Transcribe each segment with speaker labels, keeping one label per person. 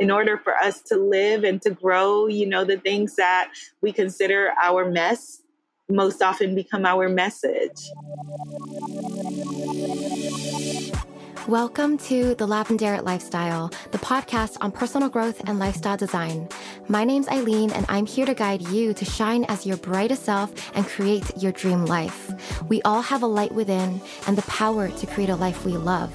Speaker 1: in order for us to live and to grow, you know, the things that we consider our mess most often become our message.
Speaker 2: Welcome to the Lavendaire Lifestyle, the podcast on personal growth and lifestyle design. My name's Eileen, and I'm here to guide you to shine as your brightest self and create your dream life. We all have a light within and the power to create a life we love.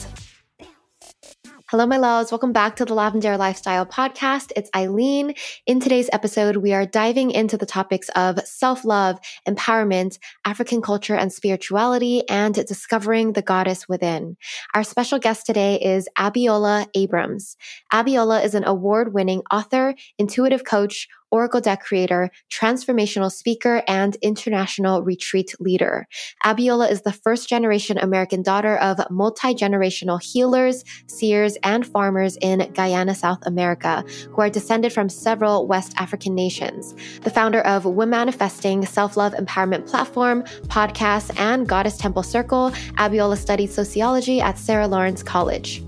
Speaker 2: Hello, my loves. Welcome back to the Lavendaire Lifestyle Podcast. It's Eileen. In today's episode, we are diving into the topics of self love, empowerment, African culture and spirituality, and discovering the goddess within. Our special guest today is Abiola Abrams. Abiola is an award winning author, intuitive coach, Oracle deck creator, transformational speaker, and international retreat leader. Abiola is the first generation American daughter of multi generational healers, seers, and farmers in Guyana, South America, who are descended from several West African nations. The founder of Womanifesting Self Love Empowerment Platform, podcast, and Goddess Temple Circle, Abiola studied sociology at Sarah Lawrence College.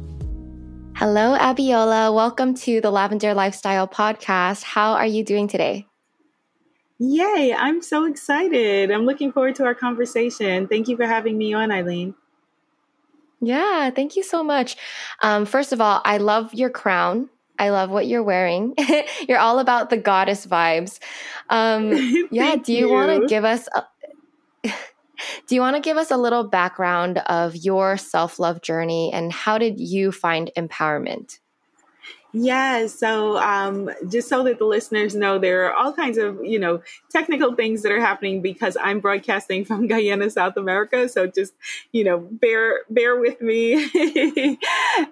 Speaker 2: Hello, Abiola. Welcome to the Lavendaire Lifestyle Podcast. How are you doing today?
Speaker 1: Yay, I'm so excited. I'm looking forward to our conversation. Thank you for having me on, Eileen.
Speaker 2: Yeah, thank you so much. Um, first of all, I love your crown. I love what you're wearing. you're all about the goddess vibes. Um, yeah, do you, you. want to give us a, do you want to give us a little background of your self love journey and how did you find empowerment?
Speaker 1: Yeah, so um, just so that the listeners know, there are all kinds of you know technical things that are happening because I'm broadcasting from Guyana, South America. So just you know bear bear with me,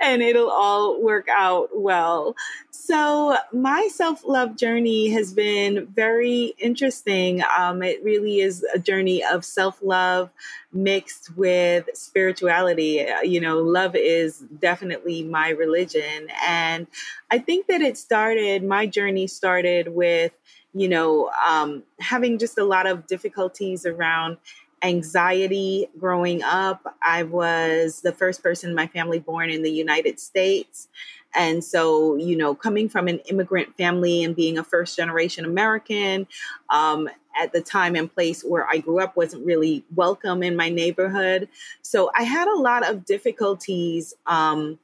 Speaker 1: and it'll all work out well. So my self love journey has been very interesting. Um, it really is a journey of self love mixed with spirituality. Uh, you know, love is definitely my religion. And I think that it started, my journey started with, you know, um, having just a lot of difficulties around anxiety growing up. I was the first person in my family born in the United States. And so, you know, coming from an immigrant family and being a first generation American, um, at the time and place where I grew up wasn't really welcome in my neighborhood. So I had a lot of difficulties um,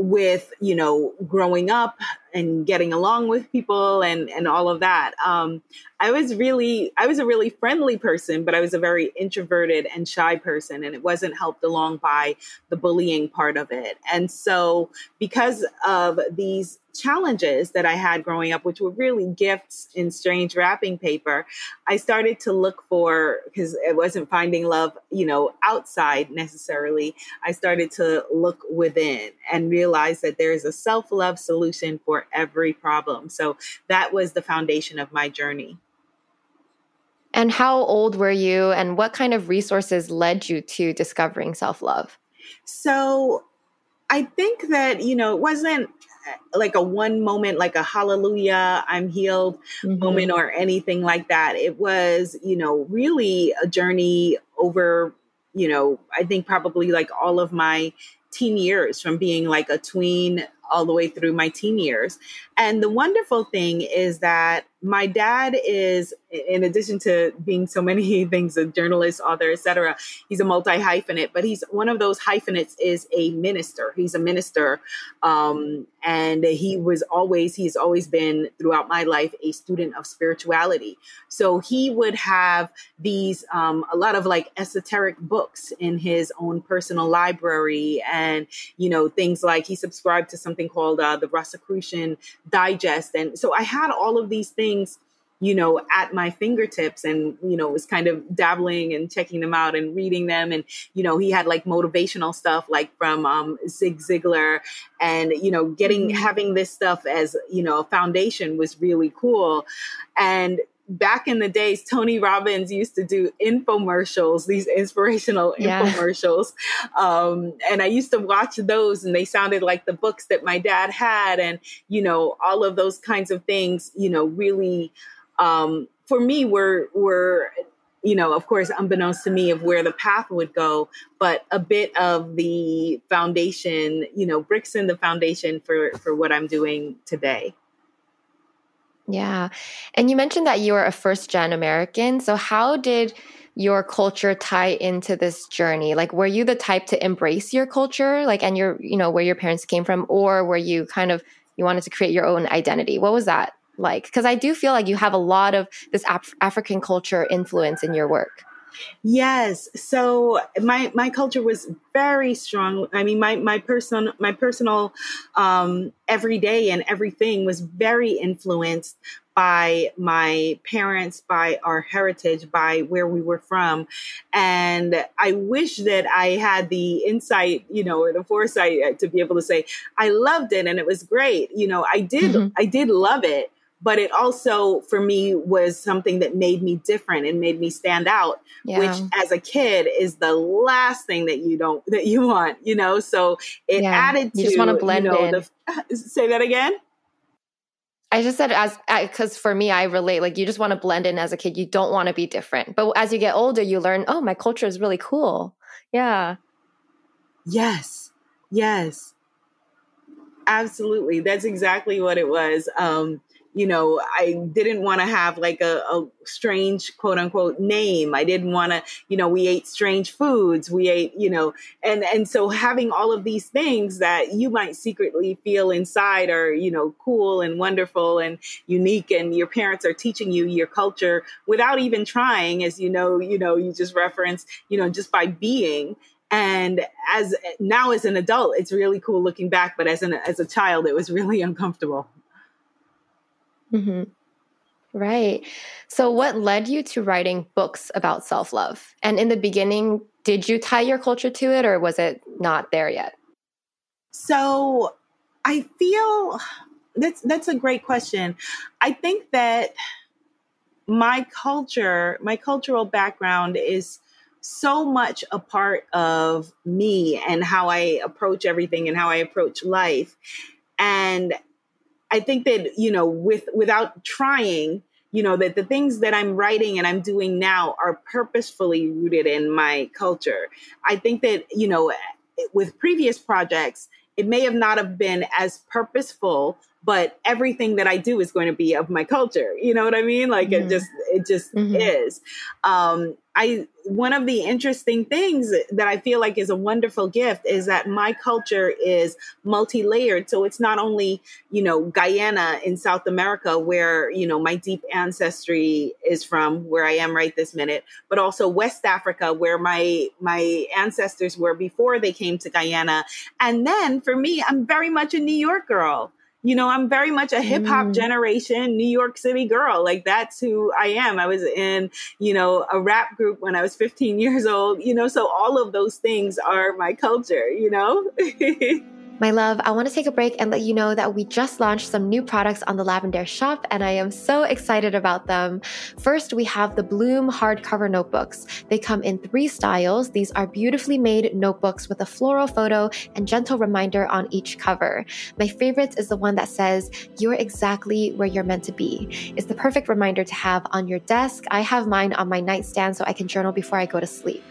Speaker 1: with, you know, growing up and getting along with people and and all of that. Um, I was really I was a really friendly person, but I was a very introverted and shy person, and it wasn't helped along by the bullying part of it. And so, because of these challenges that I had growing up, which were really gifts in strange wrapping paper, I started to look for because it wasn't finding love, you know, outside necessarily. I started to look within and realize that there is a self love solution for every problem. So that was the foundation of my journey.
Speaker 2: And how old were you, and what kind of resources led you to discovering self love?
Speaker 1: So I think that, you know, it wasn't like a one moment, like a hallelujah, I'm healed mm-hmm. moment or anything like that. It was, you know, really a journey over, you know, I think probably like all of my teen years from being like a tween all the way through my teen years. And the wonderful thing is that my dad is in addition to being so many things a journalist author etc he's a multi hyphenate but he's one of those hyphenates is a minister. He's a minister um, and he was always he's always been throughout my life a student of spirituality. So he would have these um, a lot of like esoteric books in his own personal library and you know things like he subscribed to something called uh, the rosicrucian digest. And so i had all of these things things you know at my fingertips and you know was kind of dabbling and checking them out and reading them. And you know he had like motivational stuff like from um, zig ziglar. And you know getting mm-hmm. having this stuff as you know a foundation was really cool. And back in the days, Tony Robbins used to do infomercials, these inspirational yeah. infomercials. Um, and I used to watch those, and they sounded like the books that my dad had. And, you know, all of those kinds of things, you know, really um, for me were were you know, of course, unbeknownst to me of where the path would go, but a bit of the foundation, you know, bricks in the foundation for for what I'm doing today.
Speaker 2: Yeah. And you mentioned that you are a first gen American. So how did your culture tie into this journey? Like were you the type to embrace your culture like and your, you know, where your parents came from or were you kind of you wanted to create your own identity? What was that? like? Because I do feel like you have a lot of this Af- African culture influence in your work.
Speaker 1: Yes. So my my culture was very strong. I mean, my my personal my personal um, everyday and everything was very influenced by my parents, by our heritage, by where we were from. And I wish that I had the insight, you know, or the foresight to be able to say, I loved it and it was great. You know, I did, mm-hmm. I did love it but it also for me was something that made me different and made me stand out yeah. which as a kid is the last thing that you don't that you want you know so it yeah. added to
Speaker 2: you just want to blend you know, in
Speaker 1: the, say that again
Speaker 2: I just said as because for me, I relate. Like you just want to blend in as a kid. You don't want to be different. But as you get older, you learn. Oh, my culture is really cool. Yeah.
Speaker 1: Yes. Yes. Absolutely. That's exactly what it was. Um, you know, I didn't want to have like a, a, strange quote unquote name. I didn't want to, you know, we ate strange foods. We ate, you know, and and so having all of these things that you might secretly feel inside are, you know, cool and wonderful and unique and your parents are teaching you your culture without even trying as you know, you know, you just reference, you know, just by being and as now as an adult it's really cool looking back but as an as a child it was really uncomfortable
Speaker 2: Mm-hmm. Right. So, what led you to writing books about self love? And in the beginning, did you tie your culture to it or was it not there yet?
Speaker 1: So, I feel that's that's a great question. I think that my culture, my cultural background is so much a part of me and how I approach everything and how I approach life. And I think that, you know, with without trying, you know, that the things that I'm writing and I'm doing now are purposefully rooted in my culture. I think that, you know, with previous projects, it may have not have been as purposeful but everything that I do is going to be of my culture. You know what I mean? Like mm-hmm. it just it just mm-hmm. is. Um, I one of the interesting things that I feel like is a wonderful gift is that my culture is multi-layered. So it's not only, you know, Guyana in South America where, you know, my deep ancestry is from, where I am right this minute, but also West Africa where my my ancestors were before they came to Guyana. And then for me, I'm very much a New York girl you know, I'm very much a hip hop mm. generation New York City girl. Like that's who I am. I was in, you know, a rap group when I was 15 years old, you know, so all of those things are my culture, you know?
Speaker 2: My love, I want to take a break and let you know that we just launched some new products on the Lavendaire shop, and I am so excited about them. First, we have the Bloom hardcover notebooks. They come in three styles. These are beautifully made notebooks with a floral photo and gentle reminder on each cover. My favorite is the one that says, You're exactly where you're meant to be. It's the perfect reminder to have on your desk. I have mine on my nightstand so I can journal before I go to sleep.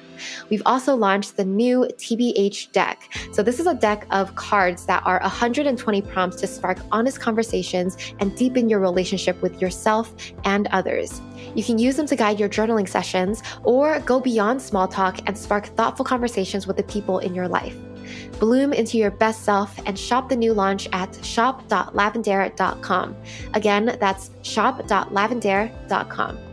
Speaker 2: We've also launched the new TBH deck. So, this is a deck of cards that are 120 prompts to spark honest conversations and deepen your relationship with yourself and others. You can use them to guide your journaling sessions or go beyond small talk and spark thoughtful conversations with the people in your life. Bloom into your best self and shop the new launch at shop.lavendaire.com. Again, that's shop.lavendaire.com.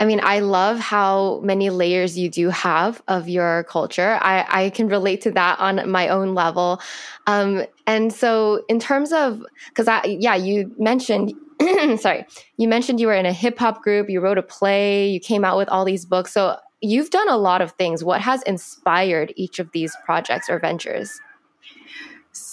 Speaker 2: I mean, I love how many layers you do have of your culture. I, I can relate to that on my own level. Um, and so, in terms of, because I, yeah, you mentioned, sorry, you mentioned you were in a hip hop group, you wrote a play, you came out with all these books. So, you've done a lot of things. What has inspired each of these projects or ventures?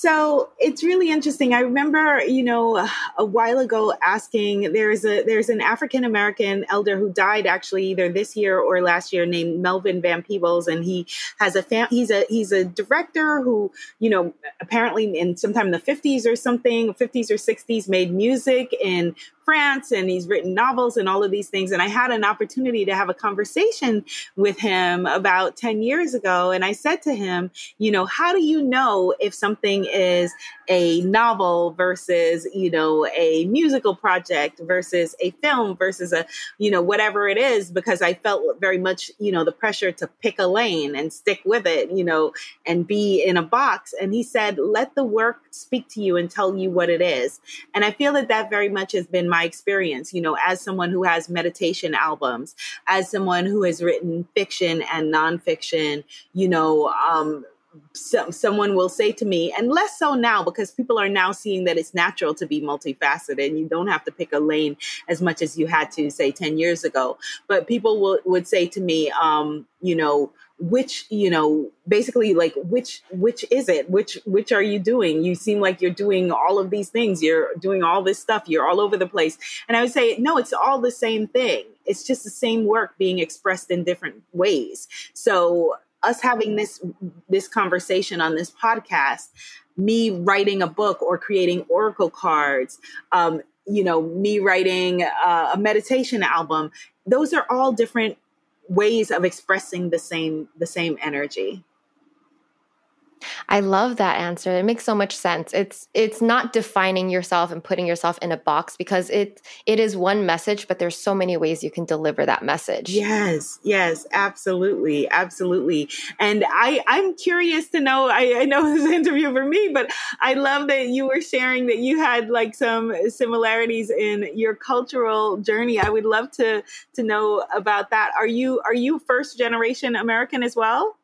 Speaker 1: So it's really interesting. I remember, you know, a while ago asking there's a there's an African American elder who died actually either this year or last year named Melvin Van Peebles, and he has a fam- he's a he's a director who you know apparently in sometime in the 50s or something 50s or 60s made music in France and he's written novels and all of these things. And I had an opportunity to have a conversation with him about 10 years ago. And I said to him, you know, how do you know if something is a novel versus, you know, a musical project versus a film versus a, you know, whatever it is? Because I felt very much, you know, the pressure to pick a lane and stick with it, you know, and be in a box. And he said, let the work speak to you and tell you what it is. And I feel that that very much has been my experience, you know, as someone who has meditation albums, as someone who has written fiction and nonfiction, you know, um, some, someone will say to me, and less so now because people are now seeing that it's natural to be multifaceted and you don't have to pick a lane as much as you had to, say, 10 years ago. But people will, would say to me, um, you know, which you know basically like which which is it? Which which are you doing? You seem like you're doing all of these things. You're doing all this stuff. You're all over the place. And i would say no it's all the same thing. It's just the same work being expressed in different ways. So us having this this conversation on this podcast me writing a book or creating oracle cards um, you know me writing uh, a meditation album those are all different ways of expressing the same the same energy
Speaker 2: I love that answer. It makes so much sense. It's it's not defining yourself and putting yourself in a box because it it is one message, but there's so many ways you can deliver that message.
Speaker 1: Yes, yes, absolutely, absolutely. And I I'm curious to know. I, I know this interview for me, but I love that you were sharing that you had like some similarities in your cultural journey. I would love to to know about that. Are you are you first generation American as well?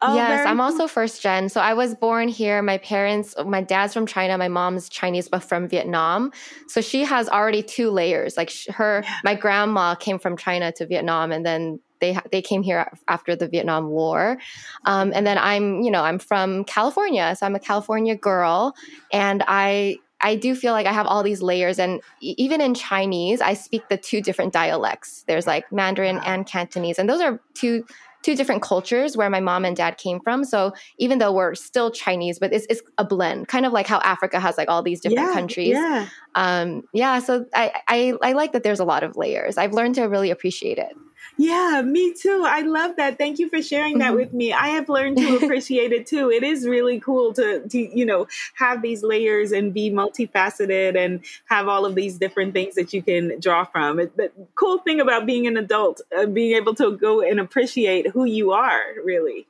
Speaker 2: Oh, yes, I'm cool. also first gen. So I was born here. My parents, my dad's from China, my mom's Chinese, but from Vietnam. So she has already two layers. Like her, yeah. my grandma came from China to Vietnam, and then they they came here after the Vietnam War. Um, and then I'm, you know, I'm from California, so I'm a California girl, and I I do feel like I have all these layers. And even in Chinese, I speak the two different dialects. There's like Mandarin and Cantonese, and those are two two different cultures where my mom and dad came from. So even though we're still Chinese, but it's, it's a blend, kind of like how Africa has like all these different
Speaker 1: yeah,
Speaker 2: countries.
Speaker 1: Yeah.
Speaker 2: Um, yeah. So I, I, I like that there's a lot of layers. I've learned to really appreciate it.
Speaker 1: Yeah, me too. I love that. Thank you for sharing that mm-hmm. with me. I have learned to appreciate it too. It is really cool to, to, you know, have these layers and be multifaceted and have all of these different things that you can draw from. the cool thing about being an adult, uh, being able to go and appreciate who you are, really.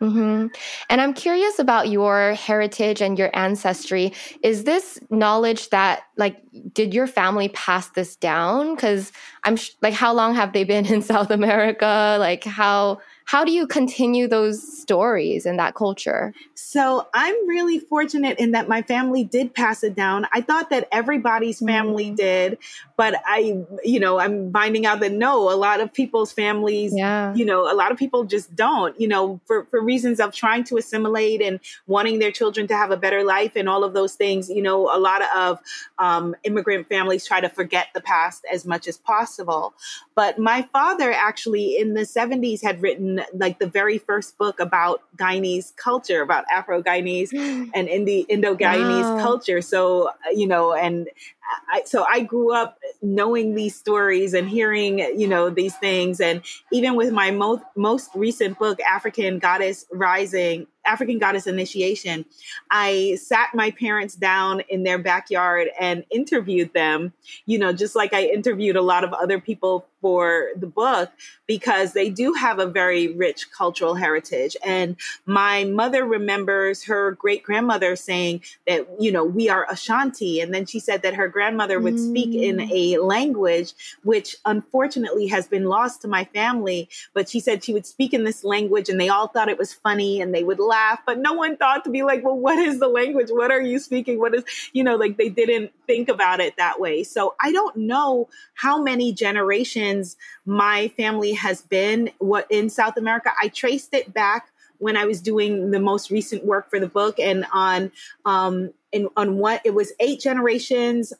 Speaker 2: Mm-hmm. And I'm curious about your heritage and your ancestry. Is this knowledge that, like, did your family pass this down? Because I'm sh- like, how long have they been in South America? Like, how how do you continue those stories and that culture?
Speaker 1: So I'm really fortunate in that my family did pass it down. I thought that everybody's family mm-hmm. did, but I, you know, I'm finding out that no, a lot of people's families, yeah. you know, a lot of people just don't, you know, for, for reasons of trying to assimilate and wanting their children to have a better life and all of those things. You know, a lot of um, immigrant families try to forget the past as much as possible. But my father actually in the 70s had written like the very first book about Guyanese culture, about Afro Guyanese and Indo Guyanese wow. culture. So, you know, and I, so I grew up knowing these stories and hearing, you know, these things. And even with my most, most recent book, African Goddess Rising, African Goddess Initiation, I sat my parents down in their backyard and interviewed them, you know, just like I interviewed a lot of other people for the book, because they do have a very rich cultural heritage. And my mother remembers her great grandmother saying that, you know, we are Ashanti. And then she said that her grandmother would mm. speak in mm. a language which unfortunately has been lost to my family. But she said she would speak in this language and they all thought it was funny and they would laugh, but no one thought to be like, well, what is the language? What are you speaking? What is, you know, like they didn't think about it that way. So I don't know how many generations my family has been what in South America. I traced it back when I was doing the most recent work for the book and on um and on what it was eight generations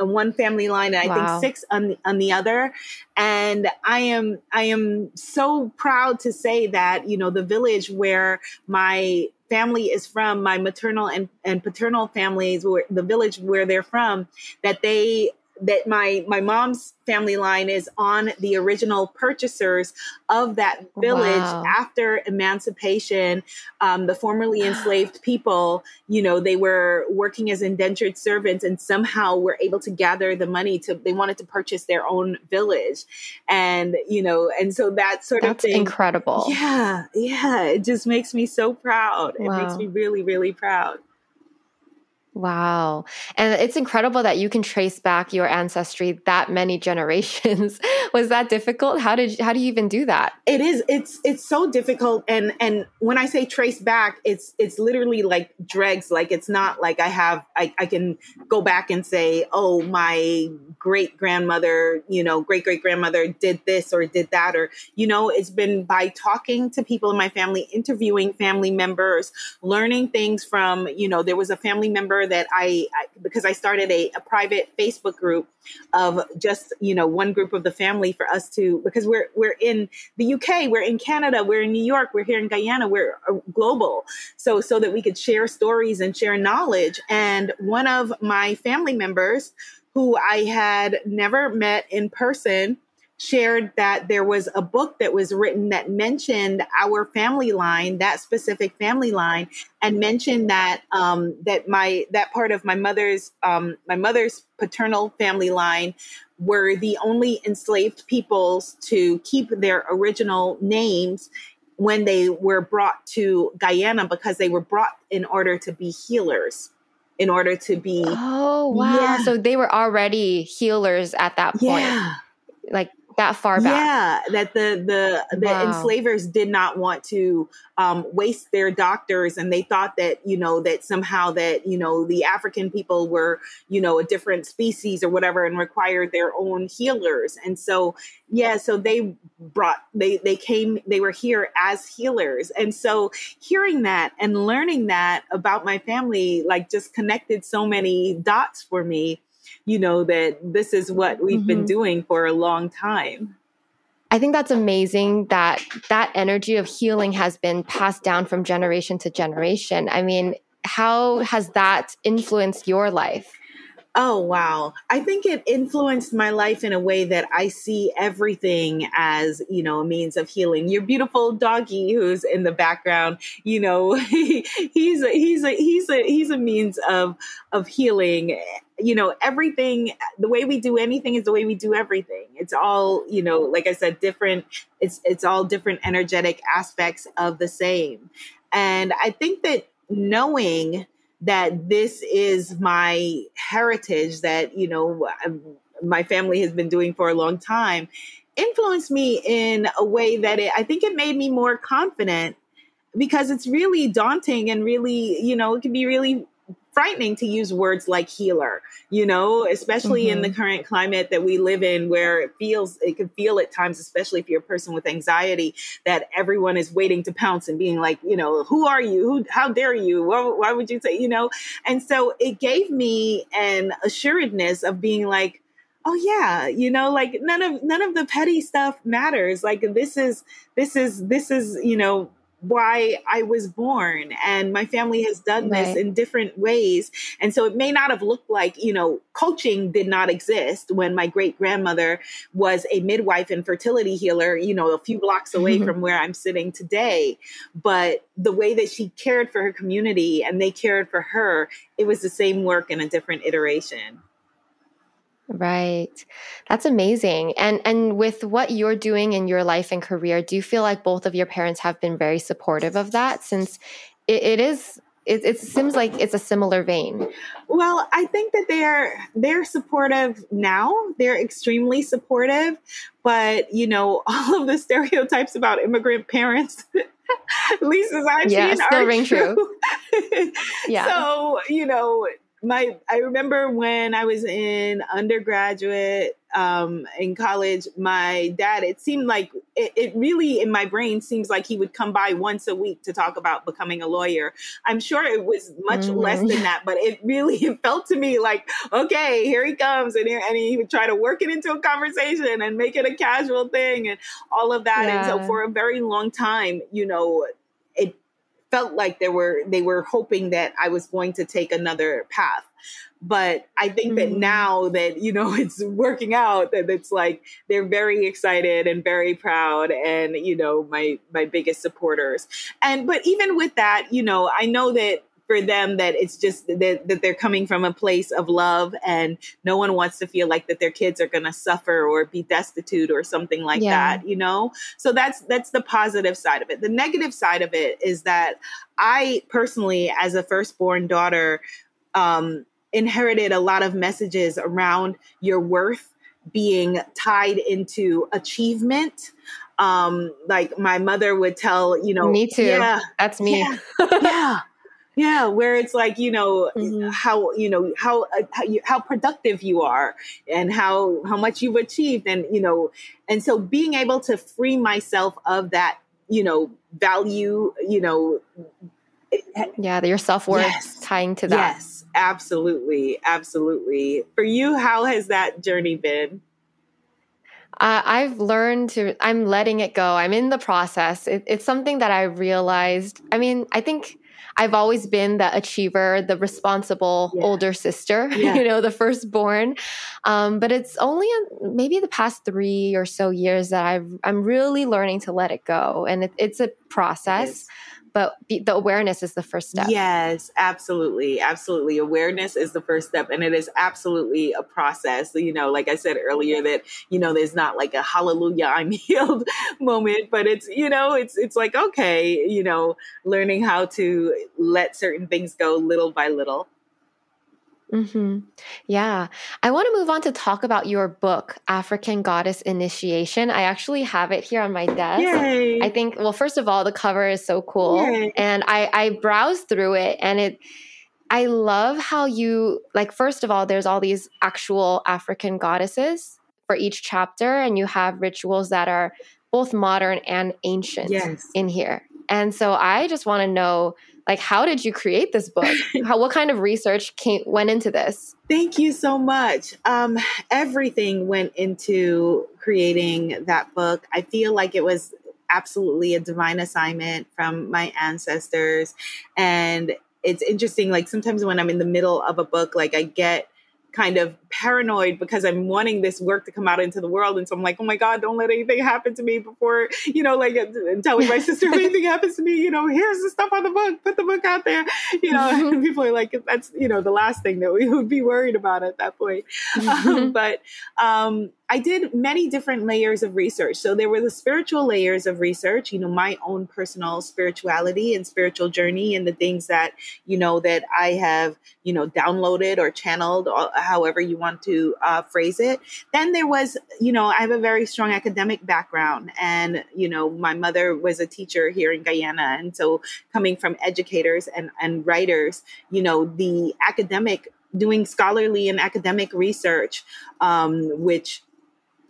Speaker 1: on one family line and I wow. think six on the on the other and I am I am so proud to say that you know the village where my family is from my maternal and, and paternal families where the village where they're from that they that my my mom's family line is on the original purchasers of that village wow. after emancipation um, the formerly enslaved people you know they were working as indentured servants and somehow were able to gather the money to they wanted to purchase their own village and you know and so that sort
Speaker 2: That's
Speaker 1: of thing
Speaker 2: incredible
Speaker 1: yeah yeah it just makes me so proud wow. it makes me really really proud
Speaker 2: Wow. And it's incredible that you can trace back your ancestry that many generations. Was that difficult? How did how do you even do that?
Speaker 1: It is it's it's so difficult and and when I say trace back, it's it's literally like dregs like it's not like I have I I can go back and say, "Oh, my great grandmother, you know, great great grandmother did this or did that or you know, it's been by talking to people in my family, interviewing family members, learning things from, you know, there was a family member that I, I because I started a, a, private Facebook group of just you know one group of the family for us to because we're we're in the UK, we're in Canada, we're in New York, we're here in Guyana, we're uh, global, so so that we could share stories and share knowledge. And one of my family members who I had never met in person shared that there was a book that was written that mentioned our family line, that specific family line, and mentioned that um, that my that part of my mother's um, my mother's paternal family line were the only enslaved peoples to keep their original names when they were brought to Guyana because they were brought in order to be healers in order to be
Speaker 2: oh wow. Yeah. so they were already healers at that point. Yeah. Like that far back.
Speaker 1: Yeah, that the the the wow. enslavers did not want to um, waste their doctors, and they thought that you know that somehow that you know the African people were you know a different species or whatever, and required their own healers. And so yeah, so they brought they they came they were here as healers, and so hearing that and learning that about my family like just connected so many dots for me you know, that this is what we've mm-hmm. been doing for a long time.
Speaker 2: I think that's amazing that that energy of healing has been passed down from generation to generation. I mean, how has that influenced your life?
Speaker 1: Oh, wow. I think it influenced my life in a way that I see everything as, you know, a means of healing. Your beautiful doggy who's in the background, you know, he, he's a, he's a, he's a, he's a means of, of healing. You know, everything, the way we do anything is the way we do everything. It's all, you know, like I said, different, it's, it's all different energetic aspects of the same. And I think that knowing, that this is my heritage that you know my family has been doing for a long time influenced me in a way that it, I think it made me more confident because it's really daunting and really you know it can be really frightening to use words like healer, you know, especially mm-hmm. in the mm-hmm. current climate that we live in where it feels, it can feel at times, especially if you're a person with anxiety, that everyone is waiting to pounce and being like, you know, who are you? Who, how dare you? Why, why would you say, you know? And so it gave me an assuredness of being like, oh yeah you know like none of none of the petty stuff matters like this is this is this is you know why I was born. And my family has done right. this in different ways. And so it may not have looked like, you know, coaching did not exist when my great grandmother was a midwife and fertility healer, you know, a few blocks away mm-hmm. from where I'm sitting today. But the way that she cared for her community and they cared for her, it was the same work in a different iteration.
Speaker 2: Right. That's amazing. And and with what you're doing in your life and career, do you feel like both of your parents have been very supportive of that since it, it is it, it, seems like it's a similar vein.
Speaker 1: Well, I think that they're they're supportive now. They're extremely supportive, but you know, all of the stereotypes about immigrant parents, at least as I've yeah, seen, still ring true. true. yeah. So you know, my I remember when I was in undergraduate um, in college, my dad. It seemed like it, it, really in my brain seems like he would come by once a week to talk about becoming a lawyer. I'm sure it was much mm-hmm. less than that, but it really it felt to me like, okay, here he comes, and here, and he would try to work it into a conversation and make it a casual thing and all of that. Yeah. And so for a very long time, you know, felt like they were they were hoping that I was going to take another path but i think that mm-hmm. now that you know it's working out that it's like they're very excited and very proud and you know my my biggest supporters and but even with that you know i know that for them that it's just that, that they're coming from a place of love and no one wants to feel like that their kids are going to suffer or be destitute or something like yeah. that you know so that's that's the positive side of it the negative side of it is that i personally as a firstborn daughter um inherited a lot of messages around your worth being tied into achievement. Um, like my mother would tell, you know,
Speaker 2: me too. Yeah, that's me.
Speaker 1: Yeah, yeah, yeah. Where it's like, you know, mm-hmm. how you know how uh, how, you, how productive you are and how how much you've achieved, and you know, and so being able to free myself of that, you know, value, you know,
Speaker 2: yeah, your self worth yes. tying to that.
Speaker 1: Yes, absolutely. Absolutely. For you, how has that journey been?
Speaker 2: Uh, I've learned to, I'm letting it go. I'm in the process. It, it's something that I realized. I mean, I think I've always been the achiever, the responsible yeah. older sister, yeah. you know, the firstborn. Um, but it's only in maybe the past three or so years that I've, I'm really learning to let it go. And it, it's a process but the awareness is the first step.
Speaker 1: Yes, absolutely. Absolutely. Awareness is the first step. And it is absolutely a process. You know, like I said earlier, that, you know, there's not like a hallelujah, I'm healed moment, but it's, you know, it's, it's like, okay, you know, learning how to let certain things go little by little.
Speaker 2: Mm-hmm. Yeah. I want to move on to talk about your book, African Goddess Initiation. I actually have it here on my desk.
Speaker 1: Yay.
Speaker 2: I think, well, first of all, the cover is so cool. Yay. And I, I browsed through it and it, I love how you, like, first of all, there's all these actual African goddesses for each chapter, and you have rituals that are both modern and ancient yes. in here. And so I just want to know like how did you create this book? How what kind of research came went into this?
Speaker 1: Thank you so much. Um, everything went into creating that book. I feel like it was absolutely a divine assignment from my ancestors. And it's interesting like sometimes when i'm in the middle of a book like i get kind of paranoid because I'm wanting this work to come out into the world. And so I'm like, oh my God, don't let anything happen to me before, you know, like telling my sister if anything happens to me, you know, here's the stuff on the book, put the book out there, you know, and people are like, that's, you know, the last thing that we would be worried about at that point. Um, but um, I did many different layers of research. So there were the spiritual layers of research, you know, my own personal spirituality and spiritual journey and the things that, you know, that I have, you know, downloaded or channeled, or however you want to uh, phrase it. Then there was, you know, I have a very strong academic background and, you know, my mother was a teacher here in Guyana. And so coming from educators and, and writers, you know, the academic doing scholarly and academic research, um, which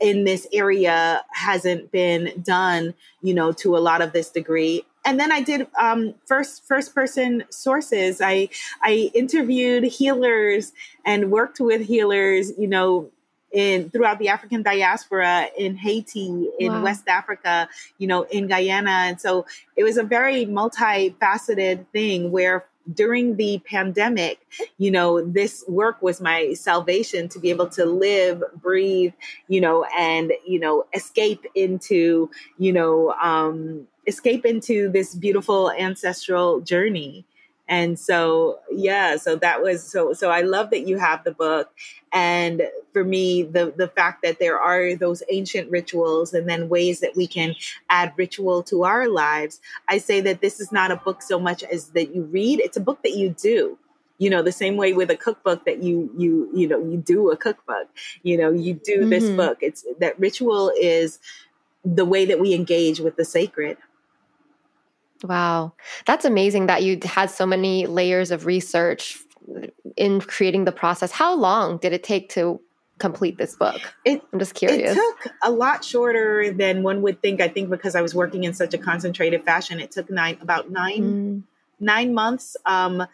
Speaker 1: in this area hasn't been done, you know, to a lot of this degree. And then I did um, first first person sources. I I interviewed healers and worked with healers, you know, in throughout the African diaspora in Haiti, in wow. West Africa, you know, in Guyana. And so it was a very multifaceted thing where during the pandemic, you know, this work was my salvation to be able to live, breathe, you know, and, you know, escape into, you know, um, escape into this beautiful ancestral journey. And so yeah so that was so so i love that you have the book. And for me the the fact that there are those ancient rituals and then ways that we can add ritual to our lives i say that this is not a book so much as that you read it's a book that you do. You know the same way with a cookbook that you you you know you do a cookbook. You know you do mm-hmm. this book. It's that ritual is the way that we engage with the sacred
Speaker 2: Wow. That's amazing that you had so many layers of research in creating the process. How long did it take to complete this book?
Speaker 1: It,
Speaker 2: I'm just curious.
Speaker 1: It took a lot shorter than one would think. I think because I was working in such a concentrated fashion, it took nine about nine mm. nine months. Um,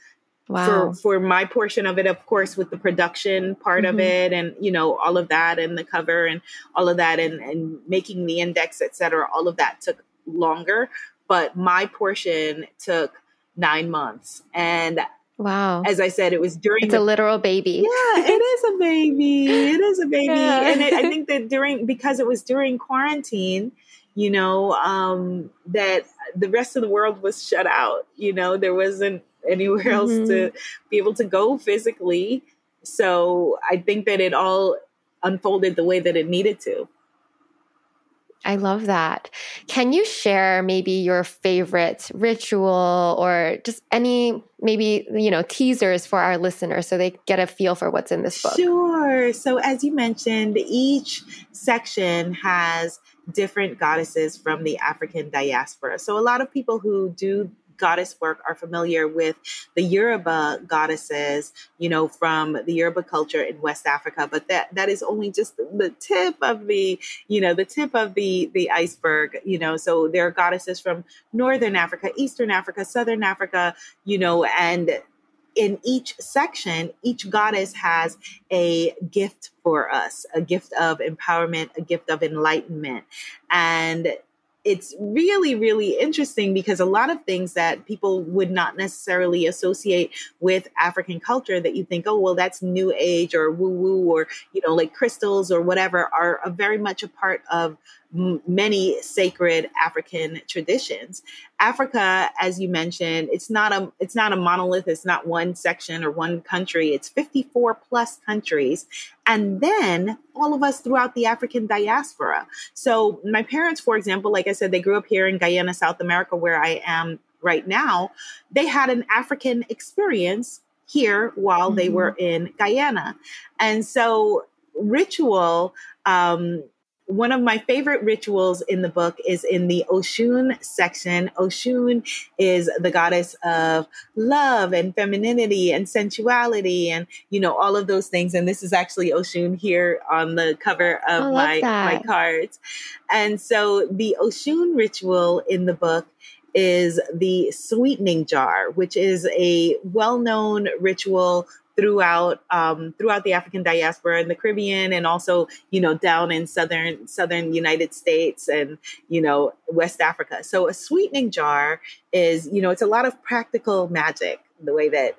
Speaker 1: wow. for for my portion of it, of course, with the production part mm-hmm. of it, and you know all of that, and the cover, and all of that, and and making the index, etc. All of that took longer, but my portion took nine months, and
Speaker 2: Wow.
Speaker 1: As I said, it was during
Speaker 2: It's the, a literal baby.
Speaker 1: Yeah, it is a baby. It is a baby. Yeah. And it, I think that during because it was during quarantine, you know, um, that the rest of the world was shut out. You know, there wasn't anywhere else mm-hmm. to be able to go physically. So I think that it all unfolded the way that it needed to.
Speaker 2: I love that. Can you share maybe your favorite ritual or just any maybe, you know, teasers for our listeners so they get a feel for what's in this book?
Speaker 1: Sure. So as you mentioned, each section has different goddesses from the African diaspora. So a lot of people who do goddess work are familiar with the Yoruba goddesses, you know, from the Yoruba culture in West Africa, but that that is only just the tip of the, you know, the tip of the the iceberg, you know. So there are goddesses from Northern Africa, Eastern Africa, Southern Africa, you know, and in each section, each goddess has a gift for us, a gift of empowerment, a gift of enlightenment. And it's really, really interesting because a lot of things that people would not necessarily associate with African culture that you think, oh, well, that's new age or woo woo or, you know, like crystals or whatever are very much a part of many sacred African traditions. Africa, as you mentioned, it's not a it's not a monolith. It's not one section or one country. It's 54 plus countries, and then all of us throughout the African diaspora. So my parents, for example, like I said, they grew up here in Guyana, South America, where I am right now. They had an African experience here while mm-hmm. they were in Guyana, and so ritual um, one of my favorite rituals in the book is in the Oshun section. Oshun is the goddess of love and femininity and sensuality and, you know, all of those things. And this is actually Oshun here on the cover of my, my cards. And so the Oshun ritual in the book is the sweetening jar, which is a well known ritual throughout um, throughout the African diaspora in the Caribbean and also you know down in southern southern United States and you know West Africa. So a sweetening jar is you know it's a lot of practical magic the way that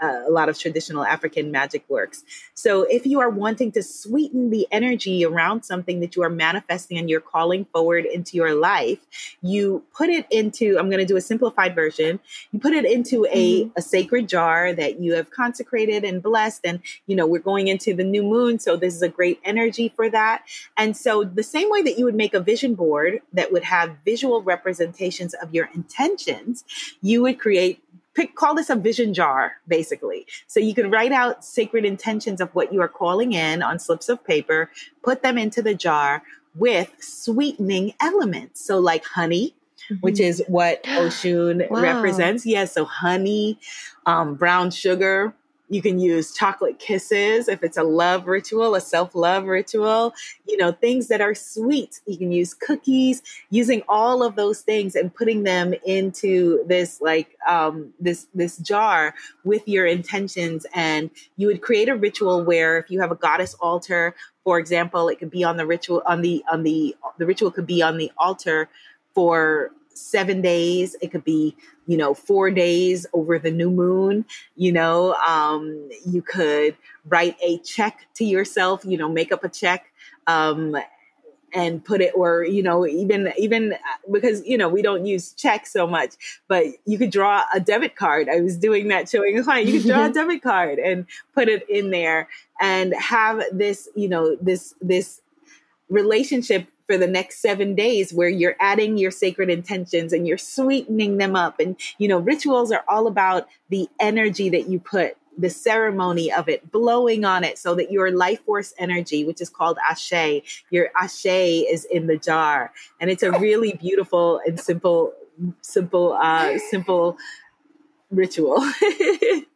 Speaker 1: uh, a lot of traditional African magic works. So, if you are wanting to sweeten the energy around something that you are manifesting and you're calling forward into your life, you put it into, I'm going to do a simplified version, you put it into a, mm-hmm. a sacred jar that you have consecrated and blessed. And, you know, we're going into the new moon. So, this is a great energy for that. And so, the same way that you would make a vision board that would have visual representations of your intentions, you would create pick call this a vision jar basically so you can write out sacred intentions of what you are calling in on slips of paper put them into the jar with sweetening elements so like honey mm-hmm. which is what oshun wow. represents yes yeah, so honey um, brown sugar you can use chocolate kisses if it's a love ritual, a self love ritual, you know, things that are sweet. You can use cookies, using all of those things and putting them into this, like, um, this, this jar with your intentions. And you would create a ritual where if you have a goddess altar, for example, it could be on the ritual, on the, on the, the ritual could be on the altar for seven days. It could be, you know, four days over the new moon. You know, um, you could write a check to yourself, you know, make up a check. Um, and put it or you know even even uh, because you know we don't use checks so much but you could draw a debit card i was doing that showing a client you could draw a debit card and put it in there and have this you know this this relationship for the next seven days where you're adding your sacred intentions and you're sweetening them up. And, you know, rituals are all about the energy that you put the ceremony of it, blowing on it so that your life force energy, which is called ashe, your ashe is in the jar. And it's a really beautiful and simple, simple, uh, simple ritual.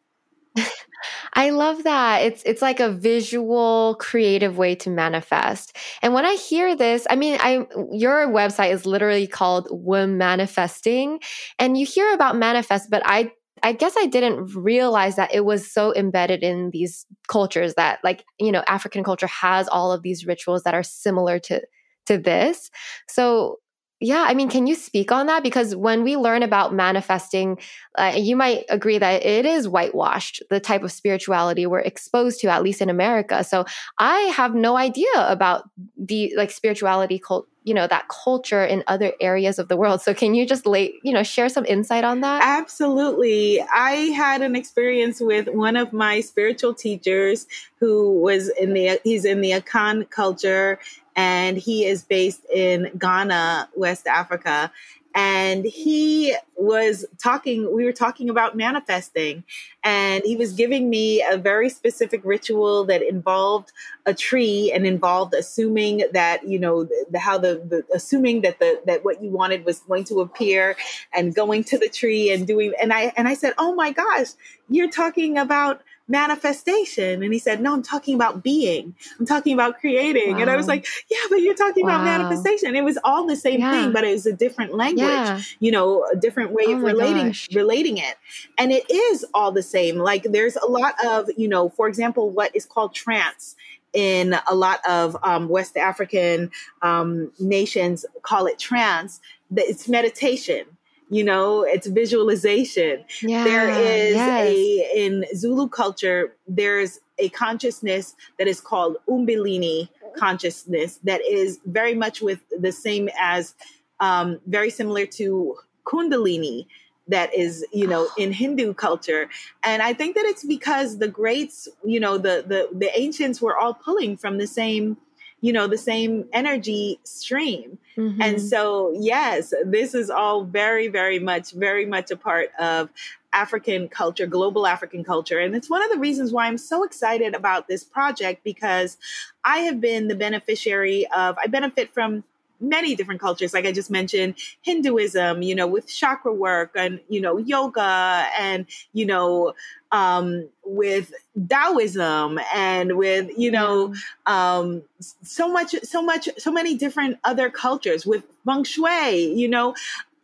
Speaker 2: I love that. It's it's like a visual creative way to manifest. And when I hear this, I mean I your website is literally called Womanifesting and you hear about manifest but I I guess I didn't realize that it was so embedded in these cultures that like, you know, African culture has all of these rituals that are similar to to this. So yeah, I mean, can you speak on that? Because when we learn about manifesting, uh, you might agree that it is whitewashed, the type of spirituality we're exposed to, at least in America. So I have no idea about the like spirituality cult, you know, that culture in other areas of the world. So can you just lay, you know, share some insight on that?
Speaker 1: Absolutely. I had an experience with one of my spiritual teachers who was in the, he's in the Akan culture and he is based in Ghana, West Africa. And he was talking, we were talking about manifesting, and he was giving me a very specific ritual that involved a tree and involved assuming that, you know, the, how the, the, assuming that the, that what you wanted was going to appear and going to the tree and doing, and I, and I said, oh my gosh, you're talking about manifestation. And he said, No, I'm talking about being. I'm talking about creating. Wow. And I was like, Yeah, but you're talking wow. about manifestation. It was all the same yeah. thing, but it was a different language, yeah. you know, a different way oh of relating gosh. relating it. And it is all the same. Like there's a lot of, you know, for example, what is called trance in a lot of um, West African um, nations call it trance. It's meditation you know it's visualization yeah, there is yes. a in zulu culture there's a consciousness that is called umbilini consciousness that is very much with the same as um, very similar to kundalini that is you know in hindu culture and i think that it's because the greats you know the the the ancients were all pulling from the same you know the same energy stream mm-hmm. and so yes this is all very very much very much a part of african culture global african culture and it's one of the reasons why i'm so excited about this project because i have been the beneficiary of i benefit from many different cultures like i just mentioned hinduism you know with chakra work and you know yoga and you know um, with Taoism and with you know um, so much, so much, so many different other cultures with feng shui. You know,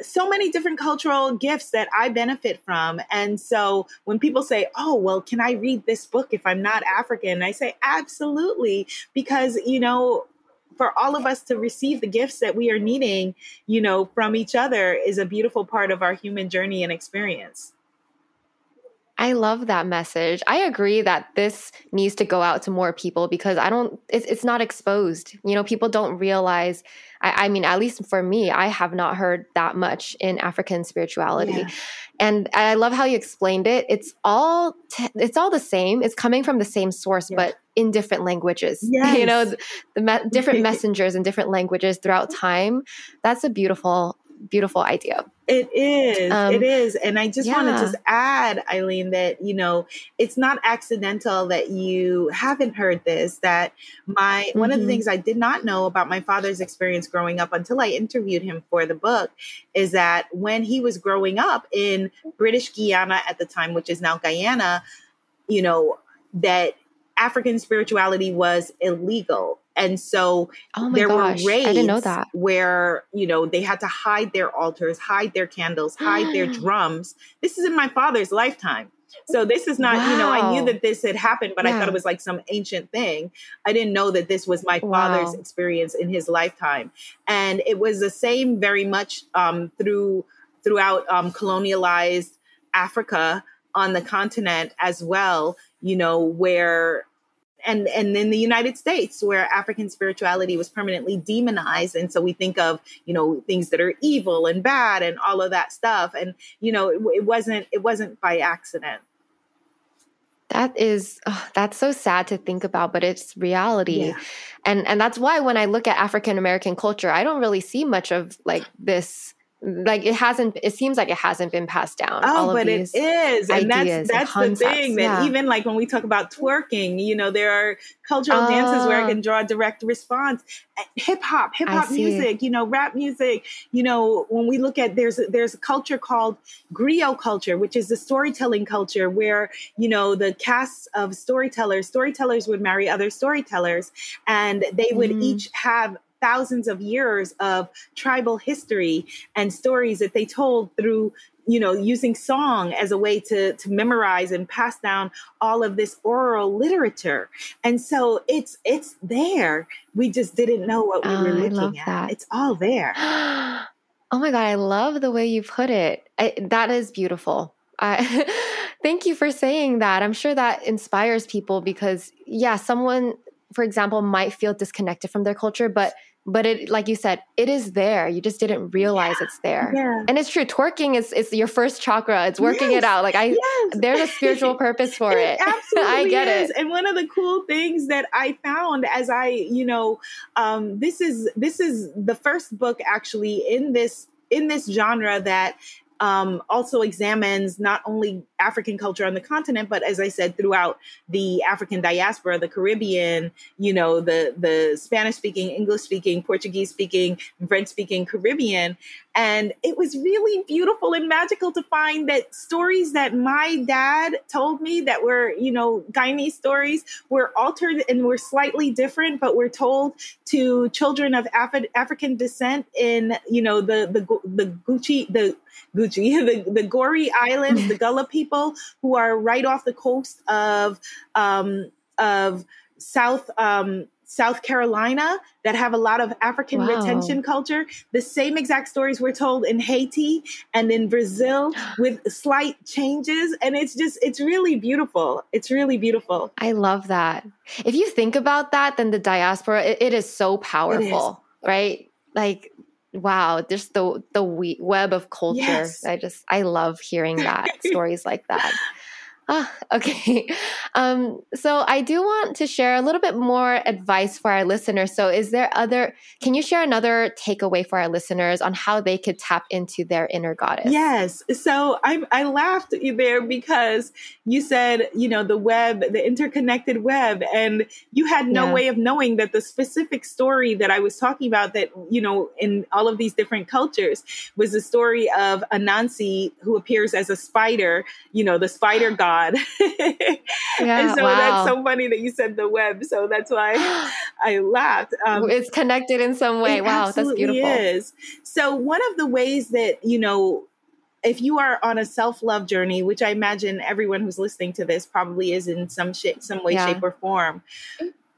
Speaker 1: so many different cultural gifts that I benefit from. And so when people say, "Oh, well, can I read this book if I'm not African?" I say, "Absolutely," because you know for all of us to receive the gifts that we are needing, you know, from each other is a beautiful part of our human journey and experience.
Speaker 2: I love that message. I agree that this needs to go out to more people because I don't, it's, it's not exposed. You know, people don't realize. I, I, mean, at least for me, I have not heard that much in African spirituality. Yeah. And I love how you explained it. It's all, t- it's all the same. It's coming from the same source, yeah. but in different languages. Yes. You know, the, the me- different messengers in different languages throughout time. That's a beautiful beautiful idea.
Speaker 1: It is. Um, it is. And I just yeah. want to just add, Eileen, that, you know, it's not accidental that you haven't heard this. That my, mm-hmm. one of the mm-hmm. things I did not know about my father's experience growing up until I interviewed him for the book is that when he was growing up in British Guiana at the time, which is now Guyana, you know, that African spirituality was illegal and so
Speaker 2: oh there gosh, were raids I didn't know that.
Speaker 1: where, you know, they had to hide their altars, hide their candles, hide their drums. This is in my father's lifetime. So this is not, wow. you know, I knew that this had happened, but yeah. I thought it was like some ancient thing. I didn't know that this was my father's wow. experience in his lifetime. And it was the same very much um, through throughout um, colonialized Africa on the continent as well, you know, where and and in the United States where African spirituality was permanently demonized. And so we think of you know things that are evil and bad and all of that stuff. And you know it, it wasn't it wasn't by accident.
Speaker 2: That is oh, that's so sad to think about but it's reality. Yeah. and and that's why when i look at african american culture i don't really see much of like this like it hasn't it seems like it hasn't been passed down
Speaker 1: oh but it is and that's that's and the thing that yeah. even like when we talk about twerking you know there are cultural oh. dances where i can oh. draw a direct response hip hop hip hop music you know rap music you know when we look at there's there's a culture called griot culture which is the storytelling culture where you know the casts of storytellers storytellers would marry other storytellers and they would mm. each have thousands of years of tribal history and stories that they told through you know using song as a way to to memorize and pass down all of this oral literature. And so it's it's there. We just didn't know what we oh, were ah, looking at. that. it's all there.
Speaker 2: Oh my god i love the way you put it. I, that is beautiful. I, thank you for saying that. I'm sure that inspires people because yeah someone for example might feel disconnected from their culture but but it like you said it is there you just didn't realize yeah. it's there yeah. and it's true twerking is is your first chakra it's working yes. it out like i yes. there's a spiritual purpose for it, it.
Speaker 1: absolutely i get is. it and one of the cool things that i found as i you know um, this is this is the first book actually in this in this genre that um, also examines not only African culture on the continent, but as I said, throughout the African diaspora, the Caribbean, you know, the the Spanish speaking, English speaking, Portuguese speaking, French speaking Caribbean. And it was really beautiful and magical to find that stories that my dad told me that were, you know, Guyanese stories were altered and were slightly different, but were told to children of Af- African descent in, you know, the the the Geechee the Geechee, the, the Goree Islands, the Gullah people who are right off the coast of um, of South um, South Carolina that have a lot of African wow. retention culture. The same exact stories were told in Haiti and in Brazil with slight changes. And it's just, it's really beautiful. It's really beautiful.
Speaker 2: I love that. If you think about that, then the diaspora, it, it is so powerful, is. right? Like wow just the the web of culture yes. i just i love hearing that stories like that Ah, okay. Um, so I do want to share a little bit more advice for our listeners. So, is there other? Can you share another takeaway for our listeners on how they could tap into their inner goddess?
Speaker 1: Yes. So I I laughed there because you said you know the web, the interconnected web, and you had no yeah. way of knowing that the specific story that I was talking about that you know in all of these different cultures was the story of Anansi who appears as a spider. You know, the spider god God. yeah, and so wow. that's so funny that you said the web. So that's why I laughed.
Speaker 2: Um, it's connected in some way. Wow, that's beautiful.
Speaker 1: Is. So one of the ways that, you know, if you are on a self-love journey, which I imagine everyone who's listening to this probably is in some shape, some way, yeah. shape, or form,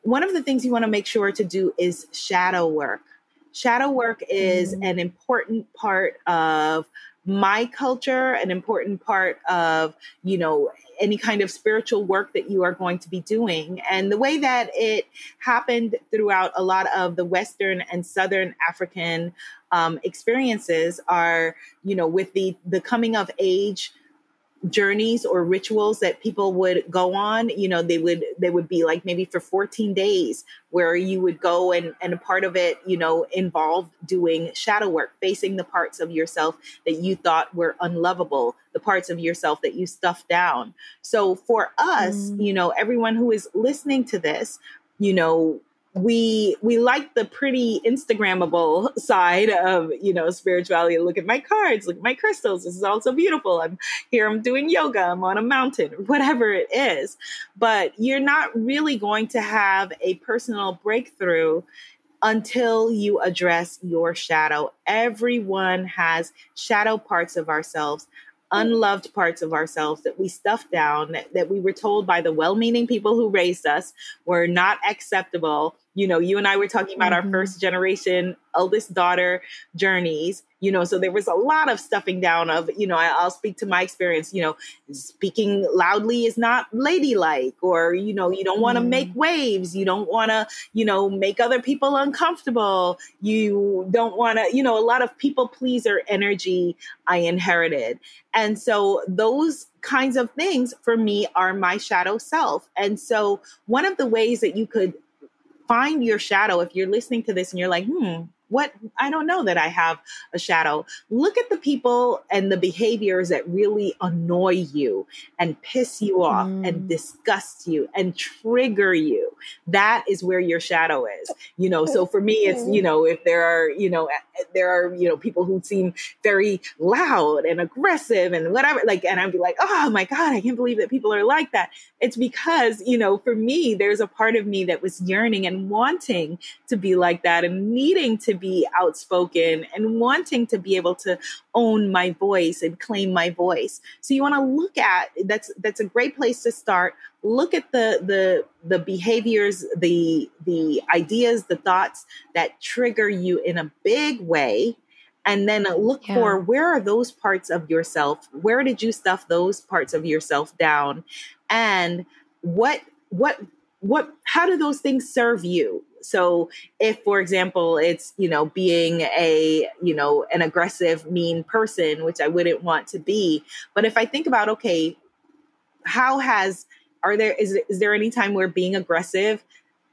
Speaker 1: one of the things you want to make sure to do is shadow work. Shadow work is mm-hmm. an important part of my culture, an important part of, you know, any kind of spiritual work that you are going to be doing. And the way that it happened throughout a lot of the Western and Southern African um, experiences are, you know, with the the coming of age journeys or rituals that people would go on you know they would they would be like maybe for 14 days where you would go and and a part of it you know involved doing shadow work facing the parts of yourself that you thought were unlovable the parts of yourself that you stuffed down so for us mm. you know everyone who is listening to this you know we we like the pretty instagrammable side of you know spirituality. Look at my cards look at my crystals this is all so beautiful. I'm here i'm doing yoga i'm on a mountain whatever it is. But you're not really going to have a personal breakthrough until you address your shadow. Everyone has shadow parts of ourselves unloved parts of ourselves that we stuffed down, that, that we were told by the well meaning people who raised us were not acceptable. You know, you and I were talking about mm-hmm. our first generation eldest daughter journeys you know so there was a lot of stuffing down of you know I, will speak to my experience you know speaking loudly is not ladylike or you know you don't want to mm. make waves you don't want to you know make other people uncomfortable you don't want to you know a lot of people pleaser energy i inherited and so those kinds of things for me are my shadow self and so one of the ways that you could find your shadow if you're listening to this and you're like hmm what I don't know that I have a shadow. Look at the people and the behaviors that really annoy you and piss you off mm. and disgust you and trigger you. That is where your shadow is. You know, so for me it's, you know, if there are, you know, there are, you know, people who seem very loud and aggressive and whatever like and I'd be like, "Oh my god, I can't believe that people are like that." It's because, you know, for me there's a part of me that was yearning and wanting to be like that and needing to be outspoken and wanting to be able to own my voice and claim my voice. So you want to look at that's that's a great place to start. Look at the the the behaviors, the the ideas, the thoughts that trigger you in a big way and then look yeah. for where are those parts of yourself where did you stuff those parts of yourself down and what what what how do those things serve you? So if for example it's you know being a you know an aggressive mean person which i wouldn't want to be but if i think about okay how has are there is, is there any time where being aggressive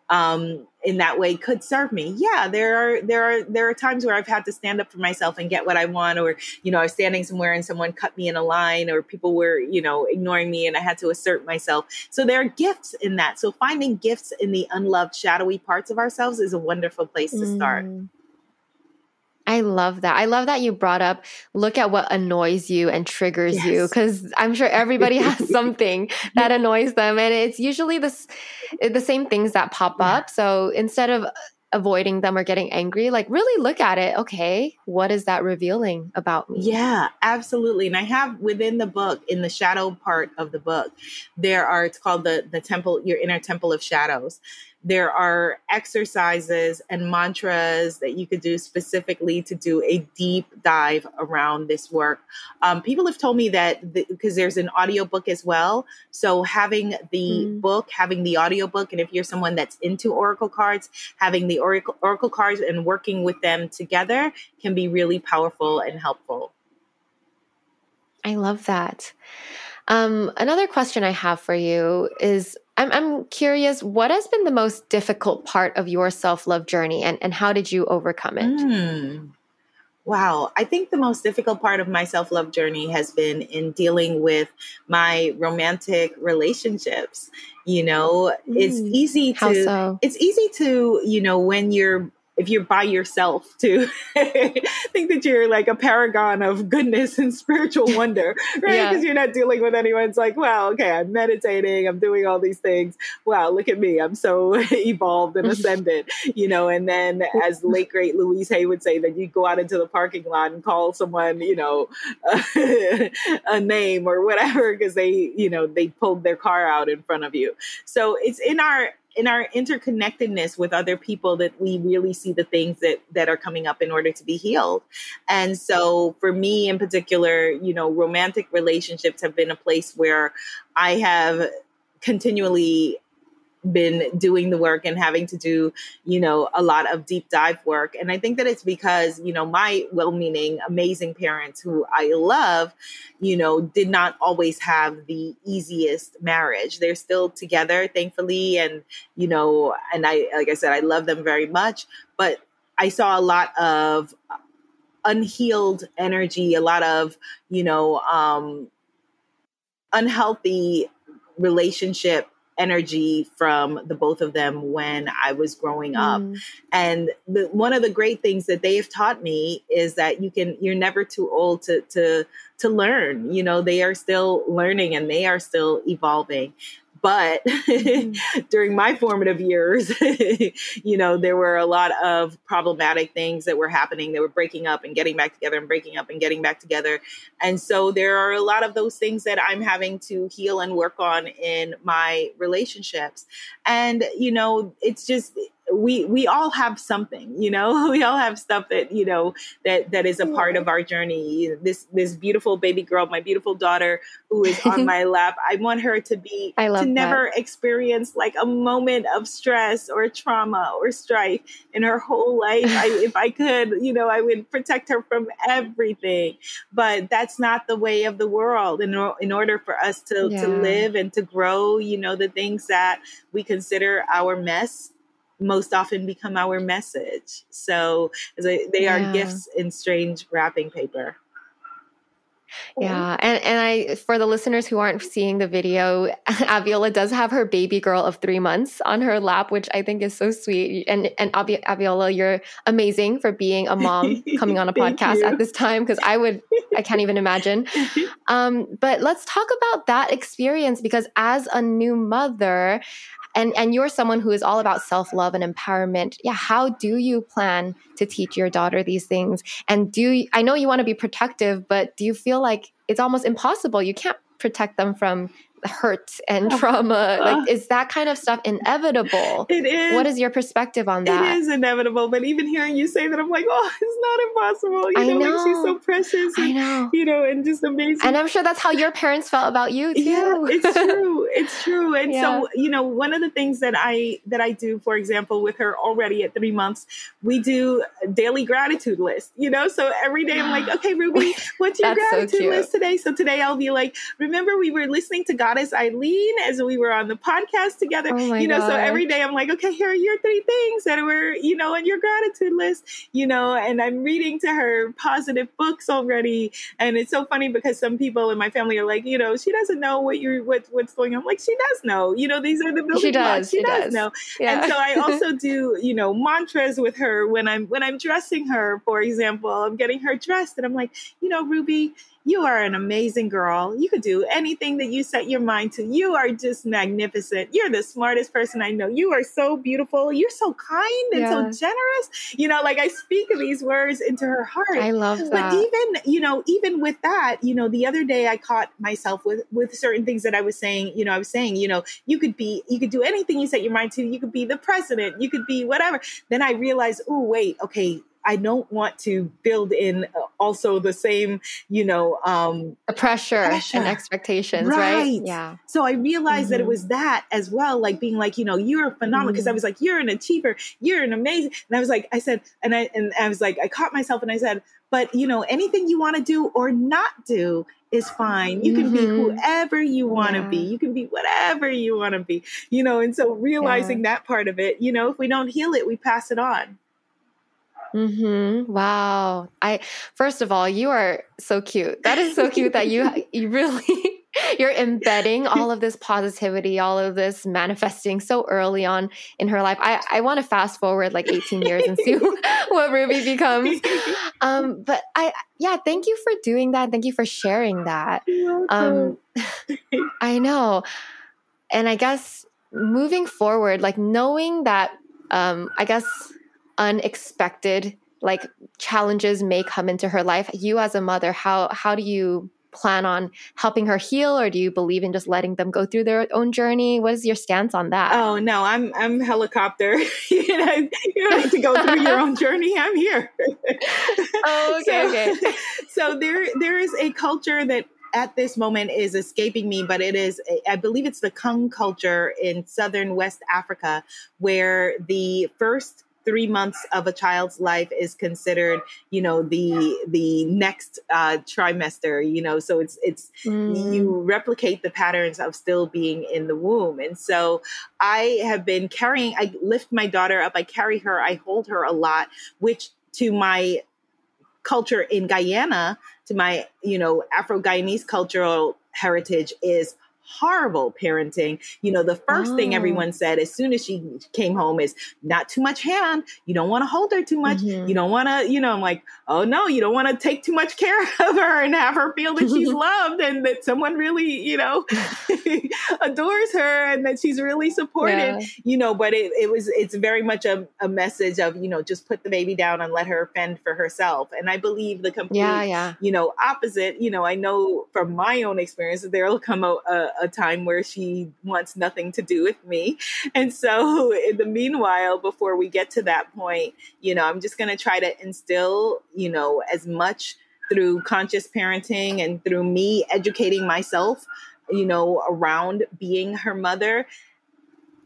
Speaker 1: um, in that way could serve me. Yeah, there are there are there are times where I've had to stand up for myself and get what I want, or you know, I was standing somewhere and someone cut me in a line, or people were you know ignoring me, and I had to assert myself. So there are gifts in that. So finding gifts in the unloved, shadowy parts of ourselves is a wonderful place to start. Mm.
Speaker 2: I love that. I love that you brought up look at what annoys you and triggers yes. you because I'm sure everybody has something that annoys them and it's usually this eh, the same things that pop yeah. up. So instead of uh, avoiding them or getting angry, like really look at it. Okay, what is that revealing about me?
Speaker 1: Yeah, absolutely. And I have within the book, in the shadow part of the book, there are it's called the the temple, your inner temple of shadows there are exercises and mantras that you could do specifically to do a deep dive around this work. Um, people have told me that because the, there's an audiobook as well. So having the mm. book, having the audiobook, and if you're someone that's into Oracle cards, having the Oracle, Oracle cards and working with them together can be really powerful and helpful.
Speaker 2: I love that. Um, another question I have for you is I'm, I'm curious, what has been the most difficult part of your self love journey and, and how did you overcome it?
Speaker 1: Mm. Wow. I think the most difficult part of my self love journey has been in dealing with my romantic relationships. You know, mm. it's easy to, so? it's easy to, you know, when you're if you're by yourself to think that you're like a paragon of goodness and spiritual wonder, right? Because yeah. you're not dealing with anyone. It's like, wow, okay, I'm meditating, I'm doing all these things. Wow, look at me, I'm so evolved and ascended, you know. And then, as late great Louise Hay would say, that you go out into the parking lot and call someone, you know, a name or whatever because they, you know, they pulled their car out in front of you. So it's in our in our interconnectedness with other people that we really see the things that that are coming up in order to be healed. And so for me in particular you know romantic relationships have been a place where i have continually been doing the work and having to do, you know, a lot of deep dive work. And I think that it's because, you know, my well meaning, amazing parents who I love, you know, did not always have the easiest marriage. They're still together, thankfully. And, you know, and I, like I said, I love them very much. But I saw a lot of unhealed energy, a lot of, you know, um, unhealthy relationship energy from the both of them when I was growing up. Mm. And the, one of the great things that they have taught me is that you can you're never too old to to to learn. You know, they are still learning and they are still evolving. But mm-hmm. during my formative years, you know, there were a lot of problematic things that were happening. They were breaking up and getting back together and breaking up and getting back together. And so there are a lot of those things that I'm having to heal and work on in my relationships. And, you know, it's just, we we all have something you know? We all have stuff that you know that that is a part of our journey. This this beautiful baby girl my beautiful daughter who is on my lap i want her to be I love to never that. experience like a moment of stress or trauma or strife in her whole life. I, if i could you know i would protect her from everything. But that's not the way of the world in, in order for us to yeah. to live and to grow you know the things that we consider our mess most often become our message. So they, they yeah. are gifts in strange wrapping paper.
Speaker 2: Yeah, and and I for the listeners who aren't seeing the video, Abiola does have her baby girl of three months on her lap, which I think is so sweet. And and Abi- Abiola, you're amazing for being a mom coming on a podcast you. at this time because I would I can't even imagine. Um, but let's talk about that experience because as a new mother, and and you're someone who is all about self-love and empowerment. Yeah how do you plan to teach your daughter these things? And do you, i know you want to be protective but do you feel like it's almost impossible? You can't protect them from hurt and oh. trauma like ah. is that kind of stuff inevitable?
Speaker 1: It is
Speaker 2: what is. your perspective on that?
Speaker 1: it is inevitable but even hearing you say that i'm like oh it's not impossible you know, know. like she's so precious and,
Speaker 2: i know.
Speaker 1: you know and just amazing.
Speaker 2: And i'm sure that's how your parents felt about you too.
Speaker 1: Yeah it's true it's true. And yeah. so you know one of the things that i that i do for example with her already at three months we do daily gratitude list you know? So every day i'm like okay ruby what's your gratitude so list today? So today i'll be like remember we were listening to god goddess Eileen as we were on the podcast together. Oh you know, so every day I'm like, okay, here are your three things that were, you know, on your gratitude list, you know, and I'm reading to her positive books already. And it's so funny because some people in my family are like, you know, she doesn't know what you're what what's going on. I'm like, she does know. You know, these are the building
Speaker 2: she
Speaker 1: blocks.
Speaker 2: Does, she, she does. does
Speaker 1: know.
Speaker 2: Yeah.
Speaker 1: And so I also do, you know, mantras with her when I'm when I'm dressing her, for example. I'm getting her dressed and I'm like, you know, Ruby, you are an amazing girl. You could do anything that you set your mind to. You are just magnificent. You're the smartest person I know. You are so beautiful. You're so kind and yeah. so generous. You know, like I speak these words into her heart.
Speaker 2: I love that.
Speaker 1: But even, you know, even with that, you know, the other day I caught myself with with certain things that I was saying, you know, I was saying, you know, you could be you could do anything you set your mind to. You could be the president, you could be whatever. Then I realized, oh wait, okay, I don't want to build in uh, also the same, you know, um,
Speaker 2: the pressure, pressure. and expectations, right. right?
Speaker 1: Yeah. So I realized mm-hmm. that it was mm-hmm. that as well, like being like, you know, you're phenomenal because mm-hmm. I was like, you're an achiever, you're an amazing, and I was like, I said, and I and I was like, I caught myself and I said, but you know, anything you want to do or not do is fine. You can mm-hmm. be whoever you want to yeah. be. You can be whatever you want to be, you know. And so realizing yeah. that part of it, you know, if we don't heal it, we pass it on.
Speaker 2: Mm-hmm. Wow. I first of all, you are so cute. That is so cute that you you really you're embedding all of this positivity, all of this manifesting so early on in her life. I, I want to fast forward like 18 years and see what Ruby becomes. Um, but I yeah, thank you for doing that. Thank you for sharing that. Um, I know. And I guess moving forward, like knowing that um, I guess unexpected like challenges may come into her life. You as a mother how how do you plan on helping her heal or do you believe in just letting them go through their own journey? What is your stance on that?
Speaker 1: Oh no i'm i'm helicopter. You know you don't need to go through your own journey. I'm here.
Speaker 2: Oh okay so, okay.
Speaker 1: so there there is a culture that at this moment is escaping me, but it is, I believe it's the Kung culture in southern West Africa, where the first three months of a child's life is considered, you know, the the next uh, trimester. You know, so it's it's mm. you replicate the patterns of still being in the womb, and so I have been carrying. I lift my daughter up. I carry her. I hold her a lot, which to my culture in Guyana, to my you know Afro Guyanese cultural heritage is horrible parenting. You know, the first oh. thing everyone said as soon as she came home is not too much hand. You don't want to hold her too much. Mm-hmm. You don't want to, you know, I'm like, oh no, you don't want to take too much care of her and have her feel that she's loved and that someone really, you know, adores her and that she's really supported, yeah. you know, but it, it was, it's very much a, a message of, you know, just put the baby down and let her fend for herself. And I believe the complete, yeah, yeah. you know, opposite, you know, I know from my own experience that there will come a, a a time where she wants nothing to do with me. And so, in the meanwhile, before we get to that point, you know, I'm just going to try to instill, you know, as much through conscious parenting and through me educating myself, you know, around being her mother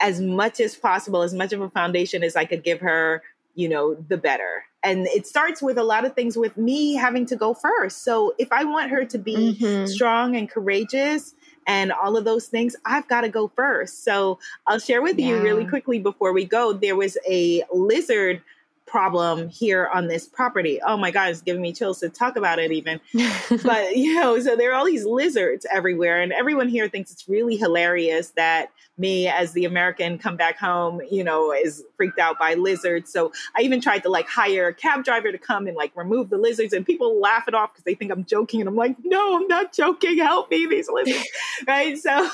Speaker 1: as much as possible, as much of a foundation as I could give her, you know, the better. And it starts with a lot of things with me having to go first. So if I want her to be mm-hmm. strong and courageous, and all of those things, I've got to go first. So I'll share with yeah. you really quickly before we go. There was a lizard problem here on this property. Oh my God, it's giving me chills to talk about it even. but, you know, so there are all these lizards everywhere, and everyone here thinks it's really hilarious that me, as the American, come back home, you know, is freaked out by lizards. So I even tried to like hire a cab driver to come and like remove the lizards, and people laugh it off because they think I'm joking. And I'm like, no, I'm not joking. Help me, these lizards. right. So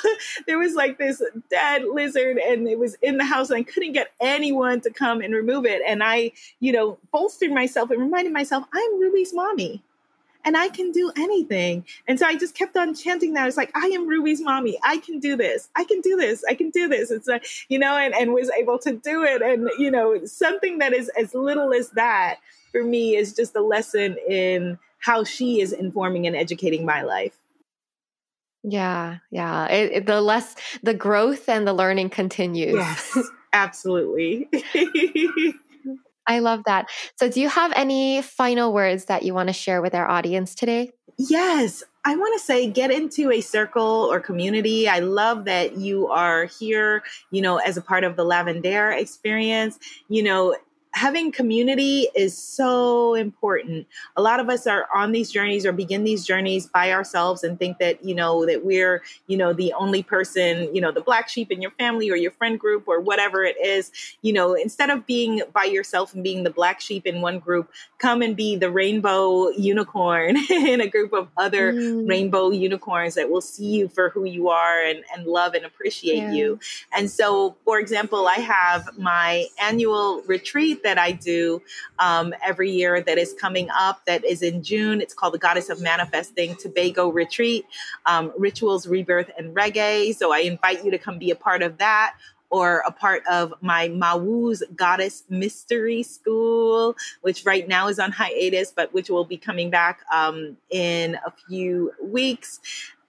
Speaker 1: there was like this dead lizard, and it was in the house, and I couldn't get anyone to come and remove it. And I, you know, bolstered myself and reminded myself, I'm Ruby's mommy and I can do anything. And so I just kept on chanting that. It's like, I am Ruby's mommy. I can do this. I can do this. I can do this. It's like, you know, and, and was able to do it. And, you know, something that is as little as that for me is just a lesson in how she is informing and educating my life.
Speaker 2: Yeah, yeah. It, it, the less the growth and the learning continues.
Speaker 1: Yes, absolutely.
Speaker 2: I love that. So, do you have any final words that you want to share with our audience today?
Speaker 1: Yes. I want to say get into a circle or community. I love that you are here, you know, as a part of the Lavendaire experience. You know, having community is so important. A lot of us are on these journeys or begin these journeys by ourselves and think that, you know, that we're, you know, the only person, you know, the black sheep in your family or your friend group or whatever it is. You know, instead of being by yourself and being the black sheep in one group, come and be the rainbow unicorn in a group of other mm. rainbow unicorns that will see you for who you are and, and love and appreciate yeah. you. And so, for example, I have my annual retreat that I do um, every year that is coming up that is in June. It's called the Goddess of Manifesting Tobago Retreat, um, Rituals, Rebirth, and Reggae. So I invite you to come be a part of that or a part of my Mawu's Goddess Mystery School, which right now is on hiatus, but which will be coming back um, in a few weeks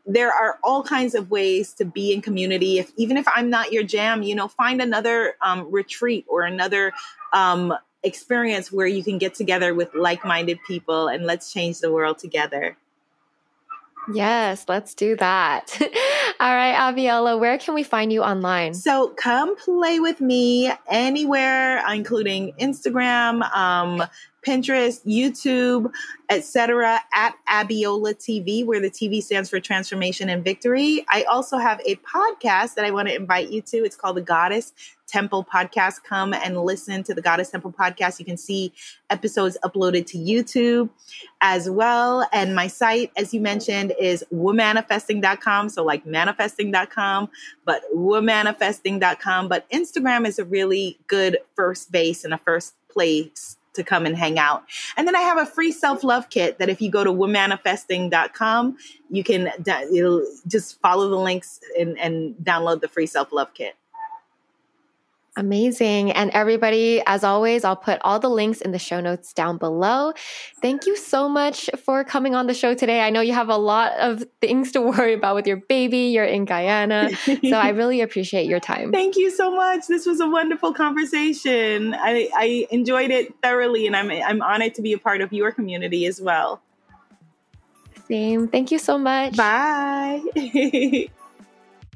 Speaker 1: there are all kinds of ways to be in community. If even if i'm not your jam you know find another um, retreat or another um, experience where you can get together with like-minded people and let's change the world together
Speaker 2: Yes, let's do that. All right, Abiola, where can we find you online?
Speaker 1: So come play with me anywhere, including Instagram, um, Pinterest, YouTube, etc. at Abiola TV, where the TV stands for Transformation and Victory. I also have a podcast that I want to invite you to. It's called the Goddess Temple Podcast. Come and listen to the Goddess Temple Podcast. You can see episodes uploaded to YouTube as well. And my site, as you mentioned, is womanifesting.com. So like manifesting.com, but womanifesting.com. But Instagram is a really good first base and a first place to come and hang out. And then I have a free self love kit that if you go to womanifesting.com, you can just follow the links and, and download the free self love kit.
Speaker 2: Amazing. And everybody, as always, I'll put all the links in the show notes down below. Thank you so much for coming on the show today. I know you have a lot of things to worry about with your baby. You're in Guyana. so I really appreciate your time.
Speaker 1: Thank you so much. This was a wonderful conversation. I, I enjoyed it thoroughly, and I'm, I'm honored to be a part of your community as well.
Speaker 2: Same. Thank you so much.
Speaker 1: Bye.